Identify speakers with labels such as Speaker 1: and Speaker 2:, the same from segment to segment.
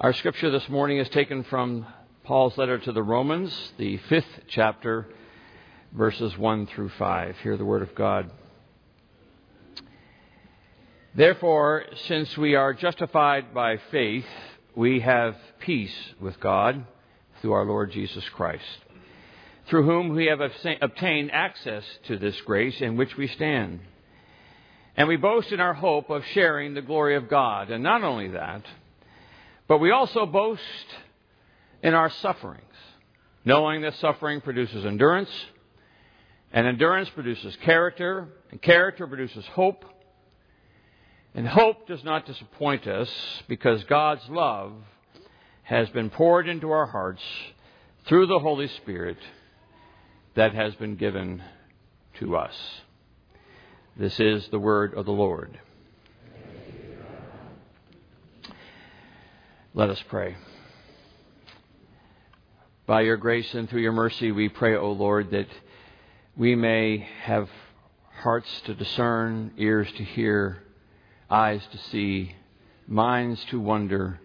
Speaker 1: Our scripture this morning is taken from Paul's letter to the Romans, the fifth chapter, verses 1 through 5. Hear the word of God. Therefore, since we are justified by faith, we have peace with God through our Lord Jesus Christ, through whom we have obtained access to this grace in which we stand. And we boast in our hope of sharing the glory of God. And not only that, but we also boast in our sufferings, knowing that suffering produces endurance, and endurance produces character, and character produces hope. And hope does not disappoint us because God's love has been poured into our hearts through the Holy Spirit that has been given to us. This is the word of the Lord. Let us pray. By your grace and through your mercy, we pray, O Lord, that we may have hearts to discern, ears to hear, eyes to see, minds to wonder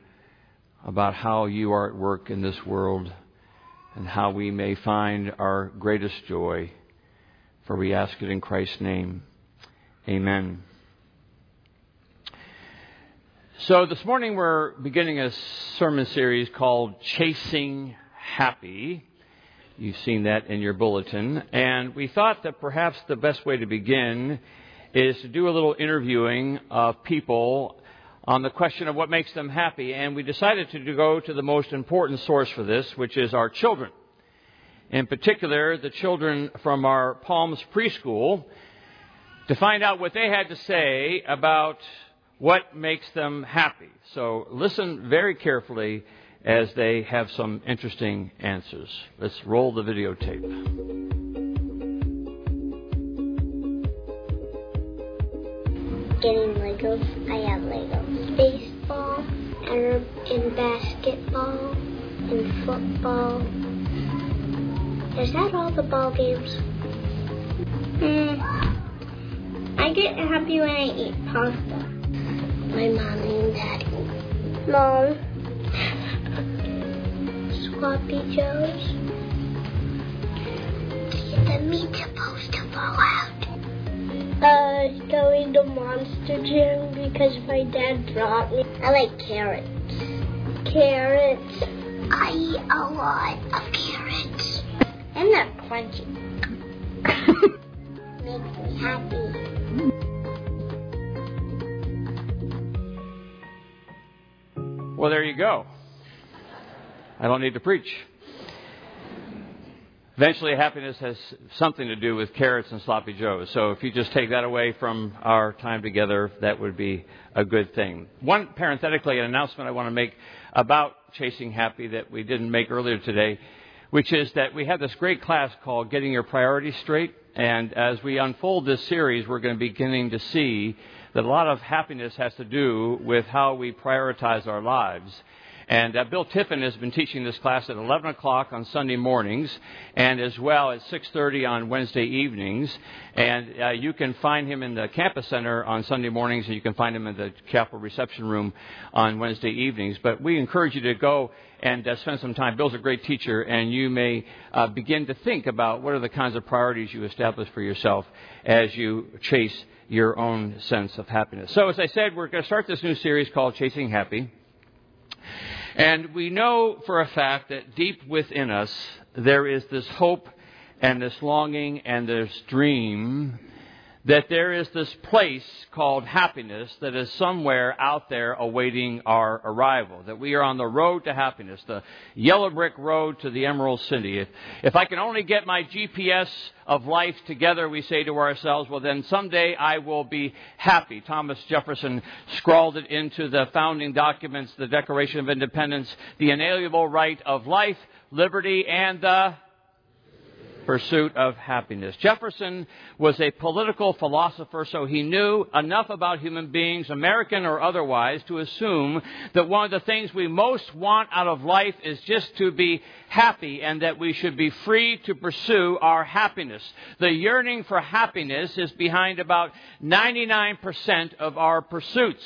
Speaker 1: about how you are at work in this world and how we may find our greatest joy. For we ask it in Christ's name. Amen. So this morning we're beginning a sermon series called Chasing Happy. You've seen that in your bulletin. And we thought that perhaps the best way to begin is to do a little interviewing of people on the question of what makes them happy. And we decided to go to the most important source for this, which is our children. In particular, the children from our Palms preschool, to find out what they had to say about what makes them happy. So listen very carefully as they have some interesting answers. Let's roll the videotape.
Speaker 2: Getting Legos. I have Legos. Baseball and, and basketball and football. Is that all the ball games? Hmm. I get happy when I eat pasta my mommy and daddy. Mom. Sloppy Joes. The meat's supposed to fall out. Uh, going to Monster Jam because my dad brought me. I like carrots. Carrots. I eat a lot of carrots. And they're crunchy. Makes me happy.
Speaker 1: Well, there you go. I don't need to preach. Eventually, happiness has something to do with carrots and sloppy joes. So if you just take that away from our time together, that would be a good thing. One, parenthetically, an announcement I want to make about chasing happy that we didn't make earlier today, which is that we have this great class called Getting Your Priorities Straight. And as we unfold this series, we're going to be beginning to see that a lot of happiness has to do with how we prioritize our lives. And uh, Bill Tiffin has been teaching this class at 11 o'clock on Sunday mornings, and as well at 6:30 on Wednesday evenings. And uh, you can find him in the campus center on Sunday mornings, and you can find him in the chapel reception room on Wednesday evenings. But we encourage you to go and uh, spend some time. Bill's a great teacher, and you may uh, begin to think about what are the kinds of priorities you establish for yourself as you chase your own sense of happiness. So, as I said, we're going to start this new series called Chasing Happy. And we know for a fact that deep within us there is this hope and this longing and this dream that there is this place called happiness that is somewhere out there awaiting our arrival. That we are on the road to happiness, the yellow brick road to the Emerald City. If, if I can only get my GPS of life together, we say to ourselves, well then someday I will be happy. Thomas Jefferson scrawled it into the founding documents, the Declaration of Independence, the inalienable right of life, liberty, and the pursuit of happiness. Jefferson was a political philosopher, so he knew enough about human beings, American or otherwise, to assume that one of the things we most want out of life is just to be happy and that we should be free to pursue our happiness. The yearning for happiness is behind about 99% of our pursuits.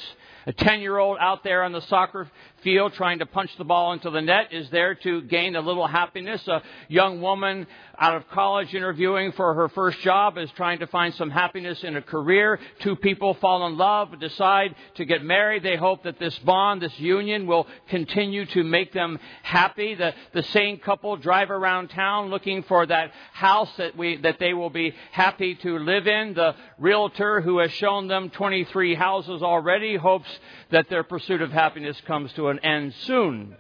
Speaker 1: A 10 year old out there on the soccer field trying to punch the ball into the net is there to gain a little happiness. A young woman out of college interviewing for her first job is trying to find some happiness in a career. Two people fall in love, decide to get married. They hope that this bond, this union will continue to make them happy. The, the same couple drive around town looking for that house that we, that they will be happy to live in. The realtor who has shown them 23 houses already hopes that their pursuit of happiness comes to an end soon.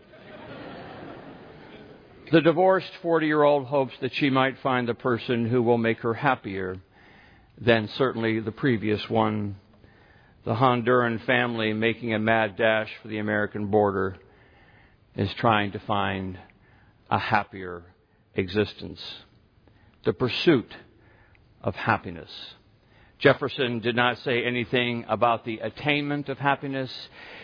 Speaker 1: The divorced 40 year old hopes that she might find the person who will make her happier than certainly the previous one. The Honduran family making a mad dash for the American border is trying to find a happier existence. The pursuit of happiness. Jefferson did not say anything about the attainment of happiness.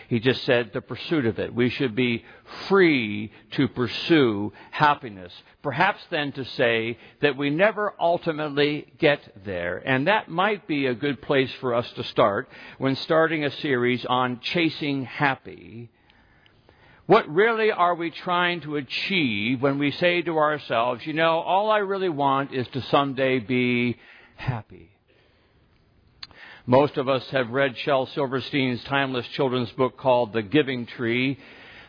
Speaker 1: He just said the pursuit of it. We should be free to pursue happiness. Perhaps then to say that we never ultimately get there. And that might be a good place for us to start when starting a series on chasing happy. What really are we trying to achieve when we say to ourselves, you know, all I really want is to someday be happy? Most of us have read Shel Silverstein's timeless children's book called The Giving Tree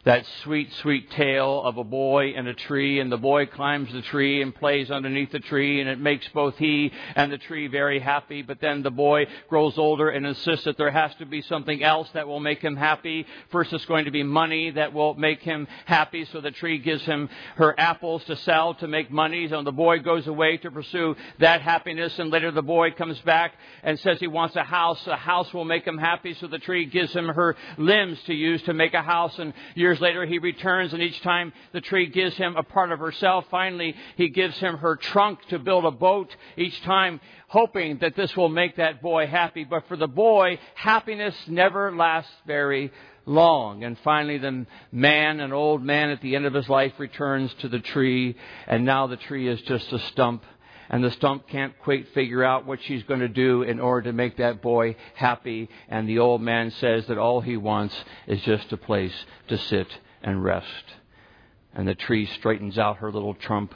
Speaker 1: that sweet, sweet tale of a boy and a tree, and the boy climbs the tree and plays underneath the tree, and it makes both he and the tree very happy. But then the boy grows older and insists that there has to be something else that will make him happy. First, it's going to be money that will make him happy, so the tree gives him her apples to sell to make money, and the boy goes away to pursue that happiness, and later the boy comes back and says he wants a house. A house will make him happy, so the tree gives him her limbs to use to make a house, and years Years later, he returns, and each time the tree gives him a part of herself. Finally, he gives him her trunk to build a boat, each time hoping that this will make that boy happy. But for the boy, happiness never lasts very long. And finally, the man, an old man at the end of his life, returns to the tree, and now the tree is just a stump and the stump can't quite figure out what she's going to do in order to make that boy happy. And the old man says that all he wants is just a place to sit and rest. And the tree straightens out her little trunk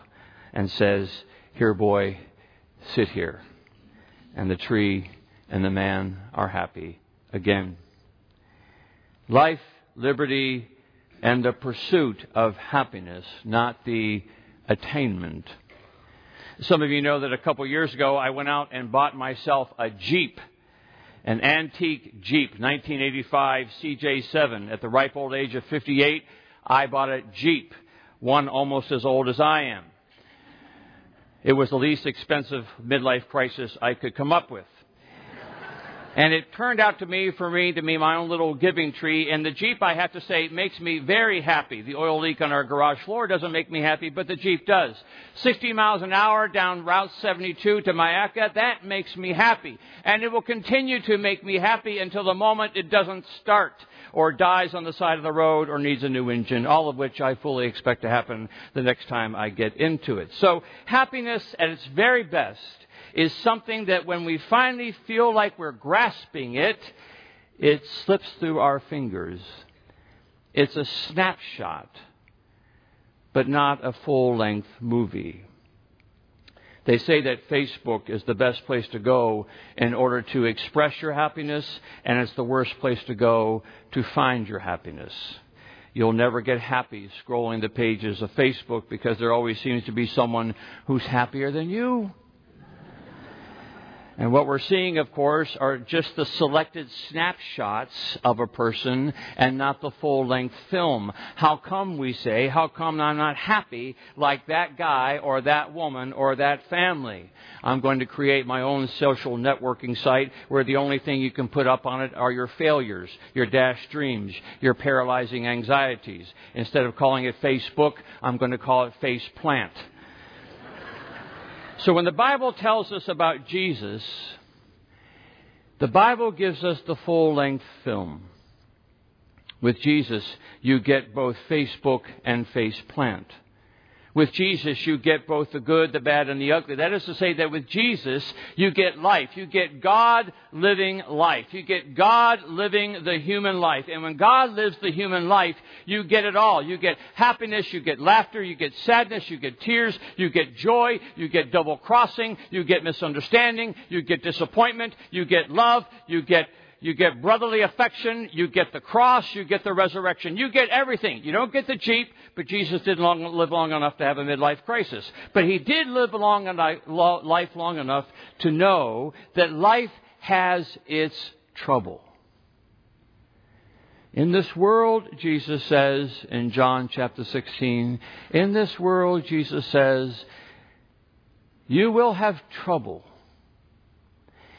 Speaker 1: and says, Here, boy, sit here. And the tree and the man are happy again. Life, liberty, and the pursuit of happiness, not the attainment some of you know that a couple years ago I went out and bought myself a Jeep, an antique Jeep, 1985 CJ7. At the ripe old age of 58, I bought a Jeep, one almost as old as I am. It was the least expensive midlife crisis I could come up with. And it turned out to me, for me, to be my own little giving tree. And the Jeep, I have to say, makes me very happy. The oil leak on our garage floor doesn't make me happy, but the Jeep does. 60 miles an hour down Route 72 to Myakka, that makes me happy. And it will continue to make me happy until the moment it doesn't start or dies on the side of the road or needs a new engine, all of which I fully expect to happen the next time I get into it. So happiness at its very best is something that when we finally feel like we're grasping it, it slips through our fingers. It's a snapshot, but not a full length movie. They say that Facebook is the best place to go in order to express your happiness, and it's the worst place to go to find your happiness. You'll never get happy scrolling the pages of Facebook because there always seems to be someone who's happier than you. And what we're seeing, of course, are just the selected snapshots of a person and not the full length film. How come, we say, how come I'm not happy like that guy or that woman or that family? I'm going to create my own social networking site where the only thing you can put up on it are your failures, your dashed dreams, your paralyzing anxieties. Instead of calling it Facebook, I'm going to call it Face Plant. So when the Bible tells us about Jesus, the Bible gives us the full length film. With Jesus, you get both Facebook and face plant. With Jesus, you get both the good, the bad, and the ugly. That is to say that with Jesus, you get life. You get God living life. You get God living the human life. And when God lives the human life, you get it all. You get happiness, you get laughter, you get sadness, you get tears, you get joy, you get double crossing, you get misunderstanding, you get disappointment, you get love, you get you get brotherly affection, you get the cross, you get the resurrection, you get everything. You don't get the Jeep, but Jesus didn't long, live long enough to have a midlife crisis. But he did live long life long enough to know that life has its trouble. In this world, Jesus says in John chapter 16, in this world, Jesus says, you will have trouble.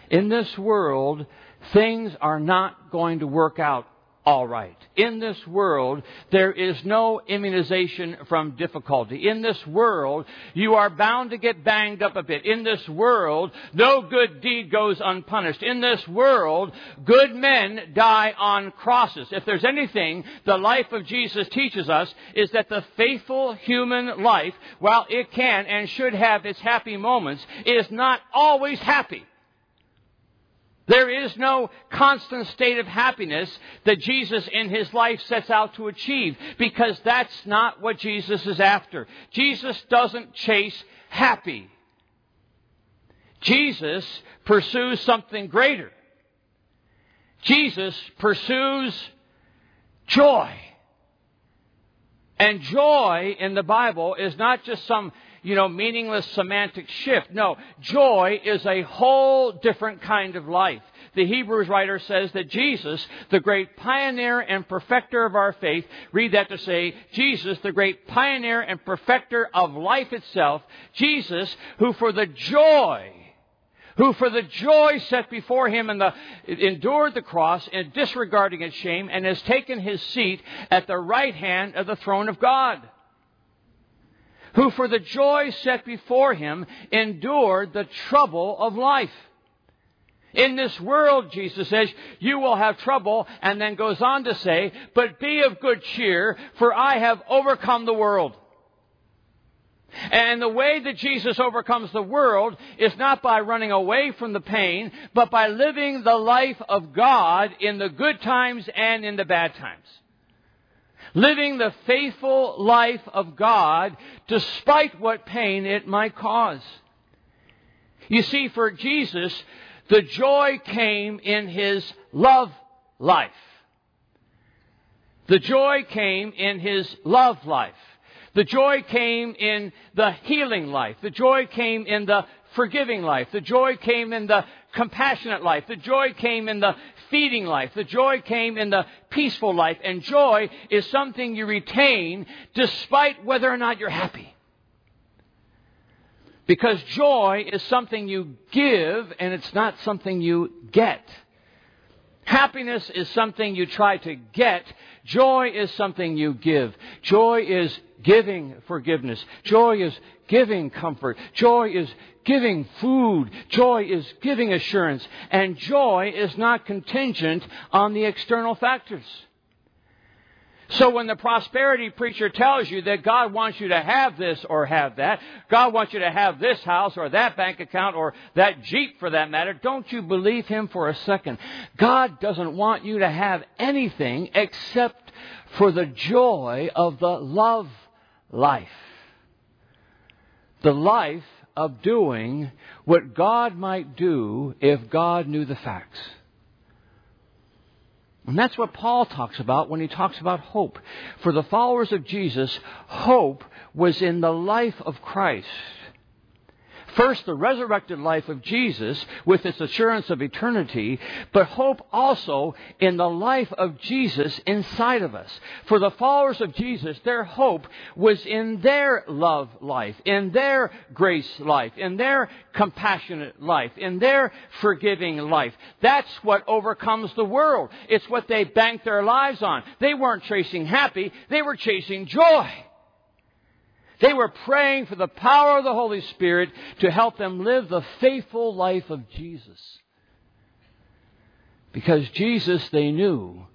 Speaker 1: In this world, things are not going to work out all right. In this world, there is no immunization from difficulty. In this world, you are bound to get banged up a bit. In this world, no good deed goes unpunished. In this world, good men die on crosses. If there's anything the life of Jesus teaches us, is that the faithful human life, while it can and should have its happy moments, is not always happy. There is no constant state of happiness that Jesus in his life sets out to achieve because that's not what Jesus is after. Jesus doesn't chase happy. Jesus pursues something greater. Jesus pursues joy. And joy in the Bible is not just some you know, meaningless semantic shift. No, joy is a whole different kind of life. The Hebrews writer says that Jesus, the great pioneer and perfecter of our faith, read that to say, Jesus, the great pioneer and perfecter of life itself, Jesus, who for the joy who for the joy set before him and the, endured the cross and disregarding its shame and has taken his seat at the right hand of the throne of God who for the joy set before him endured the trouble of life. In this world, Jesus says, you will have trouble, and then goes on to say, but be of good cheer, for I have overcome the world. And the way that Jesus overcomes the world is not by running away from the pain, but by living the life of God in the good times and in the bad times living the faithful life of God despite what pain it might cause. You see, for Jesus, the joy came in his love life. The joy came in his love life. The joy came in the healing life. The joy came in the forgiving life. The joy came in the compassionate life. The joy came in the feeding life. The joy came in the peaceful life. And joy is something you retain despite whether or not you're happy. Because joy is something you give and it's not something you get. Happiness is something you try to get. Joy is something you give. Joy is giving forgiveness. Joy is giving comfort. Joy is giving food. Joy is giving assurance. And joy is not contingent on the external factors. So when the prosperity preacher tells you that God wants you to have this or have that, God wants you to have this house or that bank account or that Jeep for that matter, don't you believe him for a second. God doesn't want you to have anything except for the joy of the love life. The life of doing what God might do if God knew the facts. And that's what Paul talks about when he talks about hope. For the followers of Jesus, hope was in the life of Christ. First, the resurrected life of Jesus with its assurance of eternity, but hope also in the life of Jesus inside of us. For the followers of Jesus, their hope was in their love life, in their grace life, in their compassionate life, in their forgiving life. That's what overcomes the world. It's what they banked their lives on. They weren't chasing happy, they were chasing joy. They were praying for the power of the Holy Spirit to help them live the faithful life of Jesus. Because Jesus, they knew,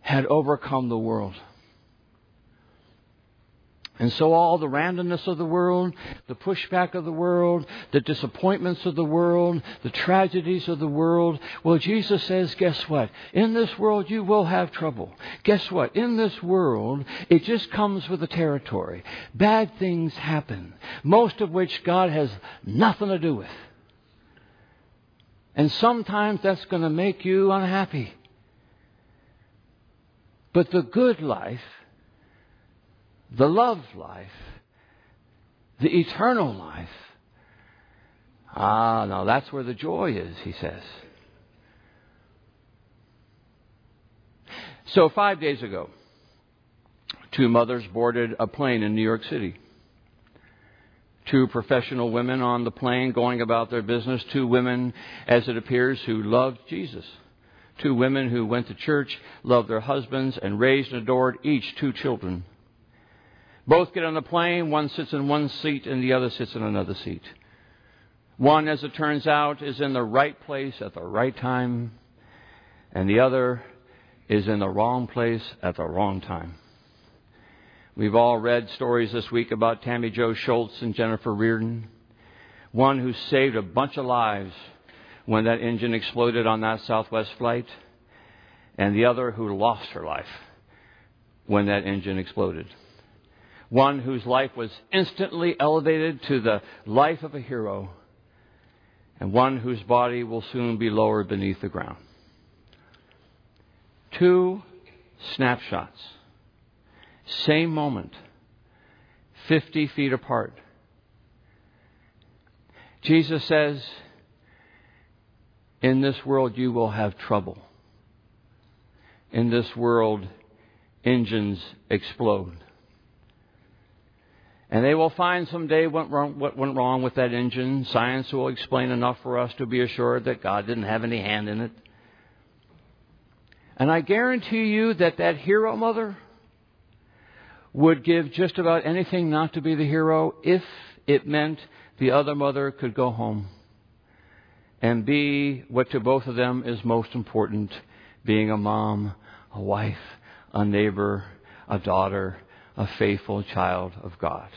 Speaker 1: had overcome the world. And so all the randomness of the world, the pushback of the world, the disappointments of the world, the tragedies of the world, well, Jesus says, guess what? In this world you will have trouble. Guess what? In this world, it just comes with the territory. Bad things happen, most of which God has nothing to do with. And sometimes that's going to make you unhappy. But the good life the love life, the eternal life. Ah, now that's where the joy is, he says. So, five days ago, two mothers boarded a plane in New York City. Two professional women on the plane going about their business. Two women, as it appears, who loved Jesus. Two women who went to church, loved their husbands, and raised and adored each two children. Both get on the plane. One sits in one seat and the other sits in another seat. One, as it turns out, is in the right place at the right time, and the other is in the wrong place at the wrong time. We've all read stories this week about Tammie Jo Shults and Jennifer Riordan. One who saved a bunch of lives when that engine exploded on that Southwest flight, and the other who lost her life when that engine exploded one whose life was instantly elevated to the life of a hero, and one whose body will soon be lowered beneath the ground. Two snapshots, same moment, 50 feet apart. Jesus says, In this world you will have trouble. In this world, engines explode. And they will find someday what, went wrong with that engine. Science will explain enough for us to be assured that God didn't have any hand in it. And I guarantee you that that hero mother would give just about anything not to be the hero if it meant the other mother could go home and be what to both of them is most important being a mom, a wife, a neighbor, a daughter, a faithful child of God.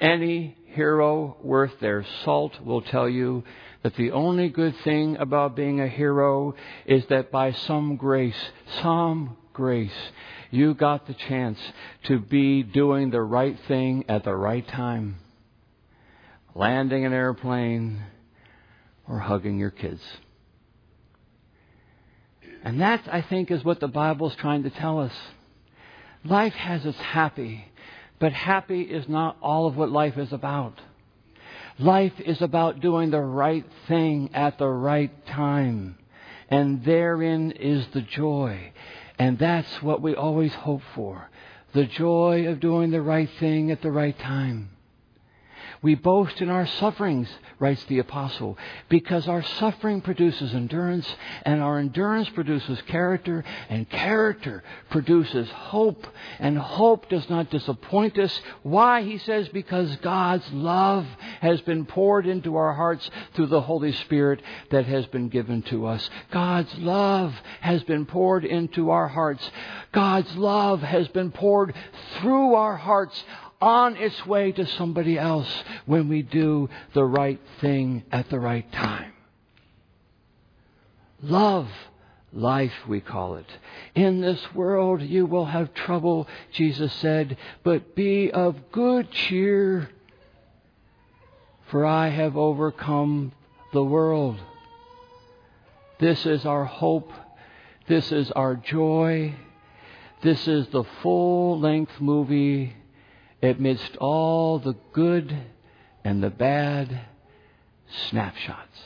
Speaker 1: Any hero worth their salt will tell you that the only good thing about being a hero is that by some grace, some grace, you got the chance to be doing the right thing at the right time. Landing an airplane or hugging your kids. And that, I think, is what the Bible's trying to tell us. Life has its happy but happy is not all of what life is about. Life is about doing the right thing at the right time. And therein is the joy. And that's what we always hope for. The joy of doing the right thing at the right time. We boast in our sufferings, writes the apostle, because our suffering produces endurance, and our endurance produces character, and character produces hope, and hope does not disappoint us. Why? He says, because God's love has been poured into our hearts through the Holy Spirit that has been given to us. God's love has been poured into our hearts. God's love has been poured through our hearts on its way to somebody else when we do the right thing at the right time. Love life, we call it. In this world you will have trouble, Jesus said, but be of good cheer, for I have overcome the world. This is our hope. This is our joy. This is the full length movie amidst all the good and the bad snapshots.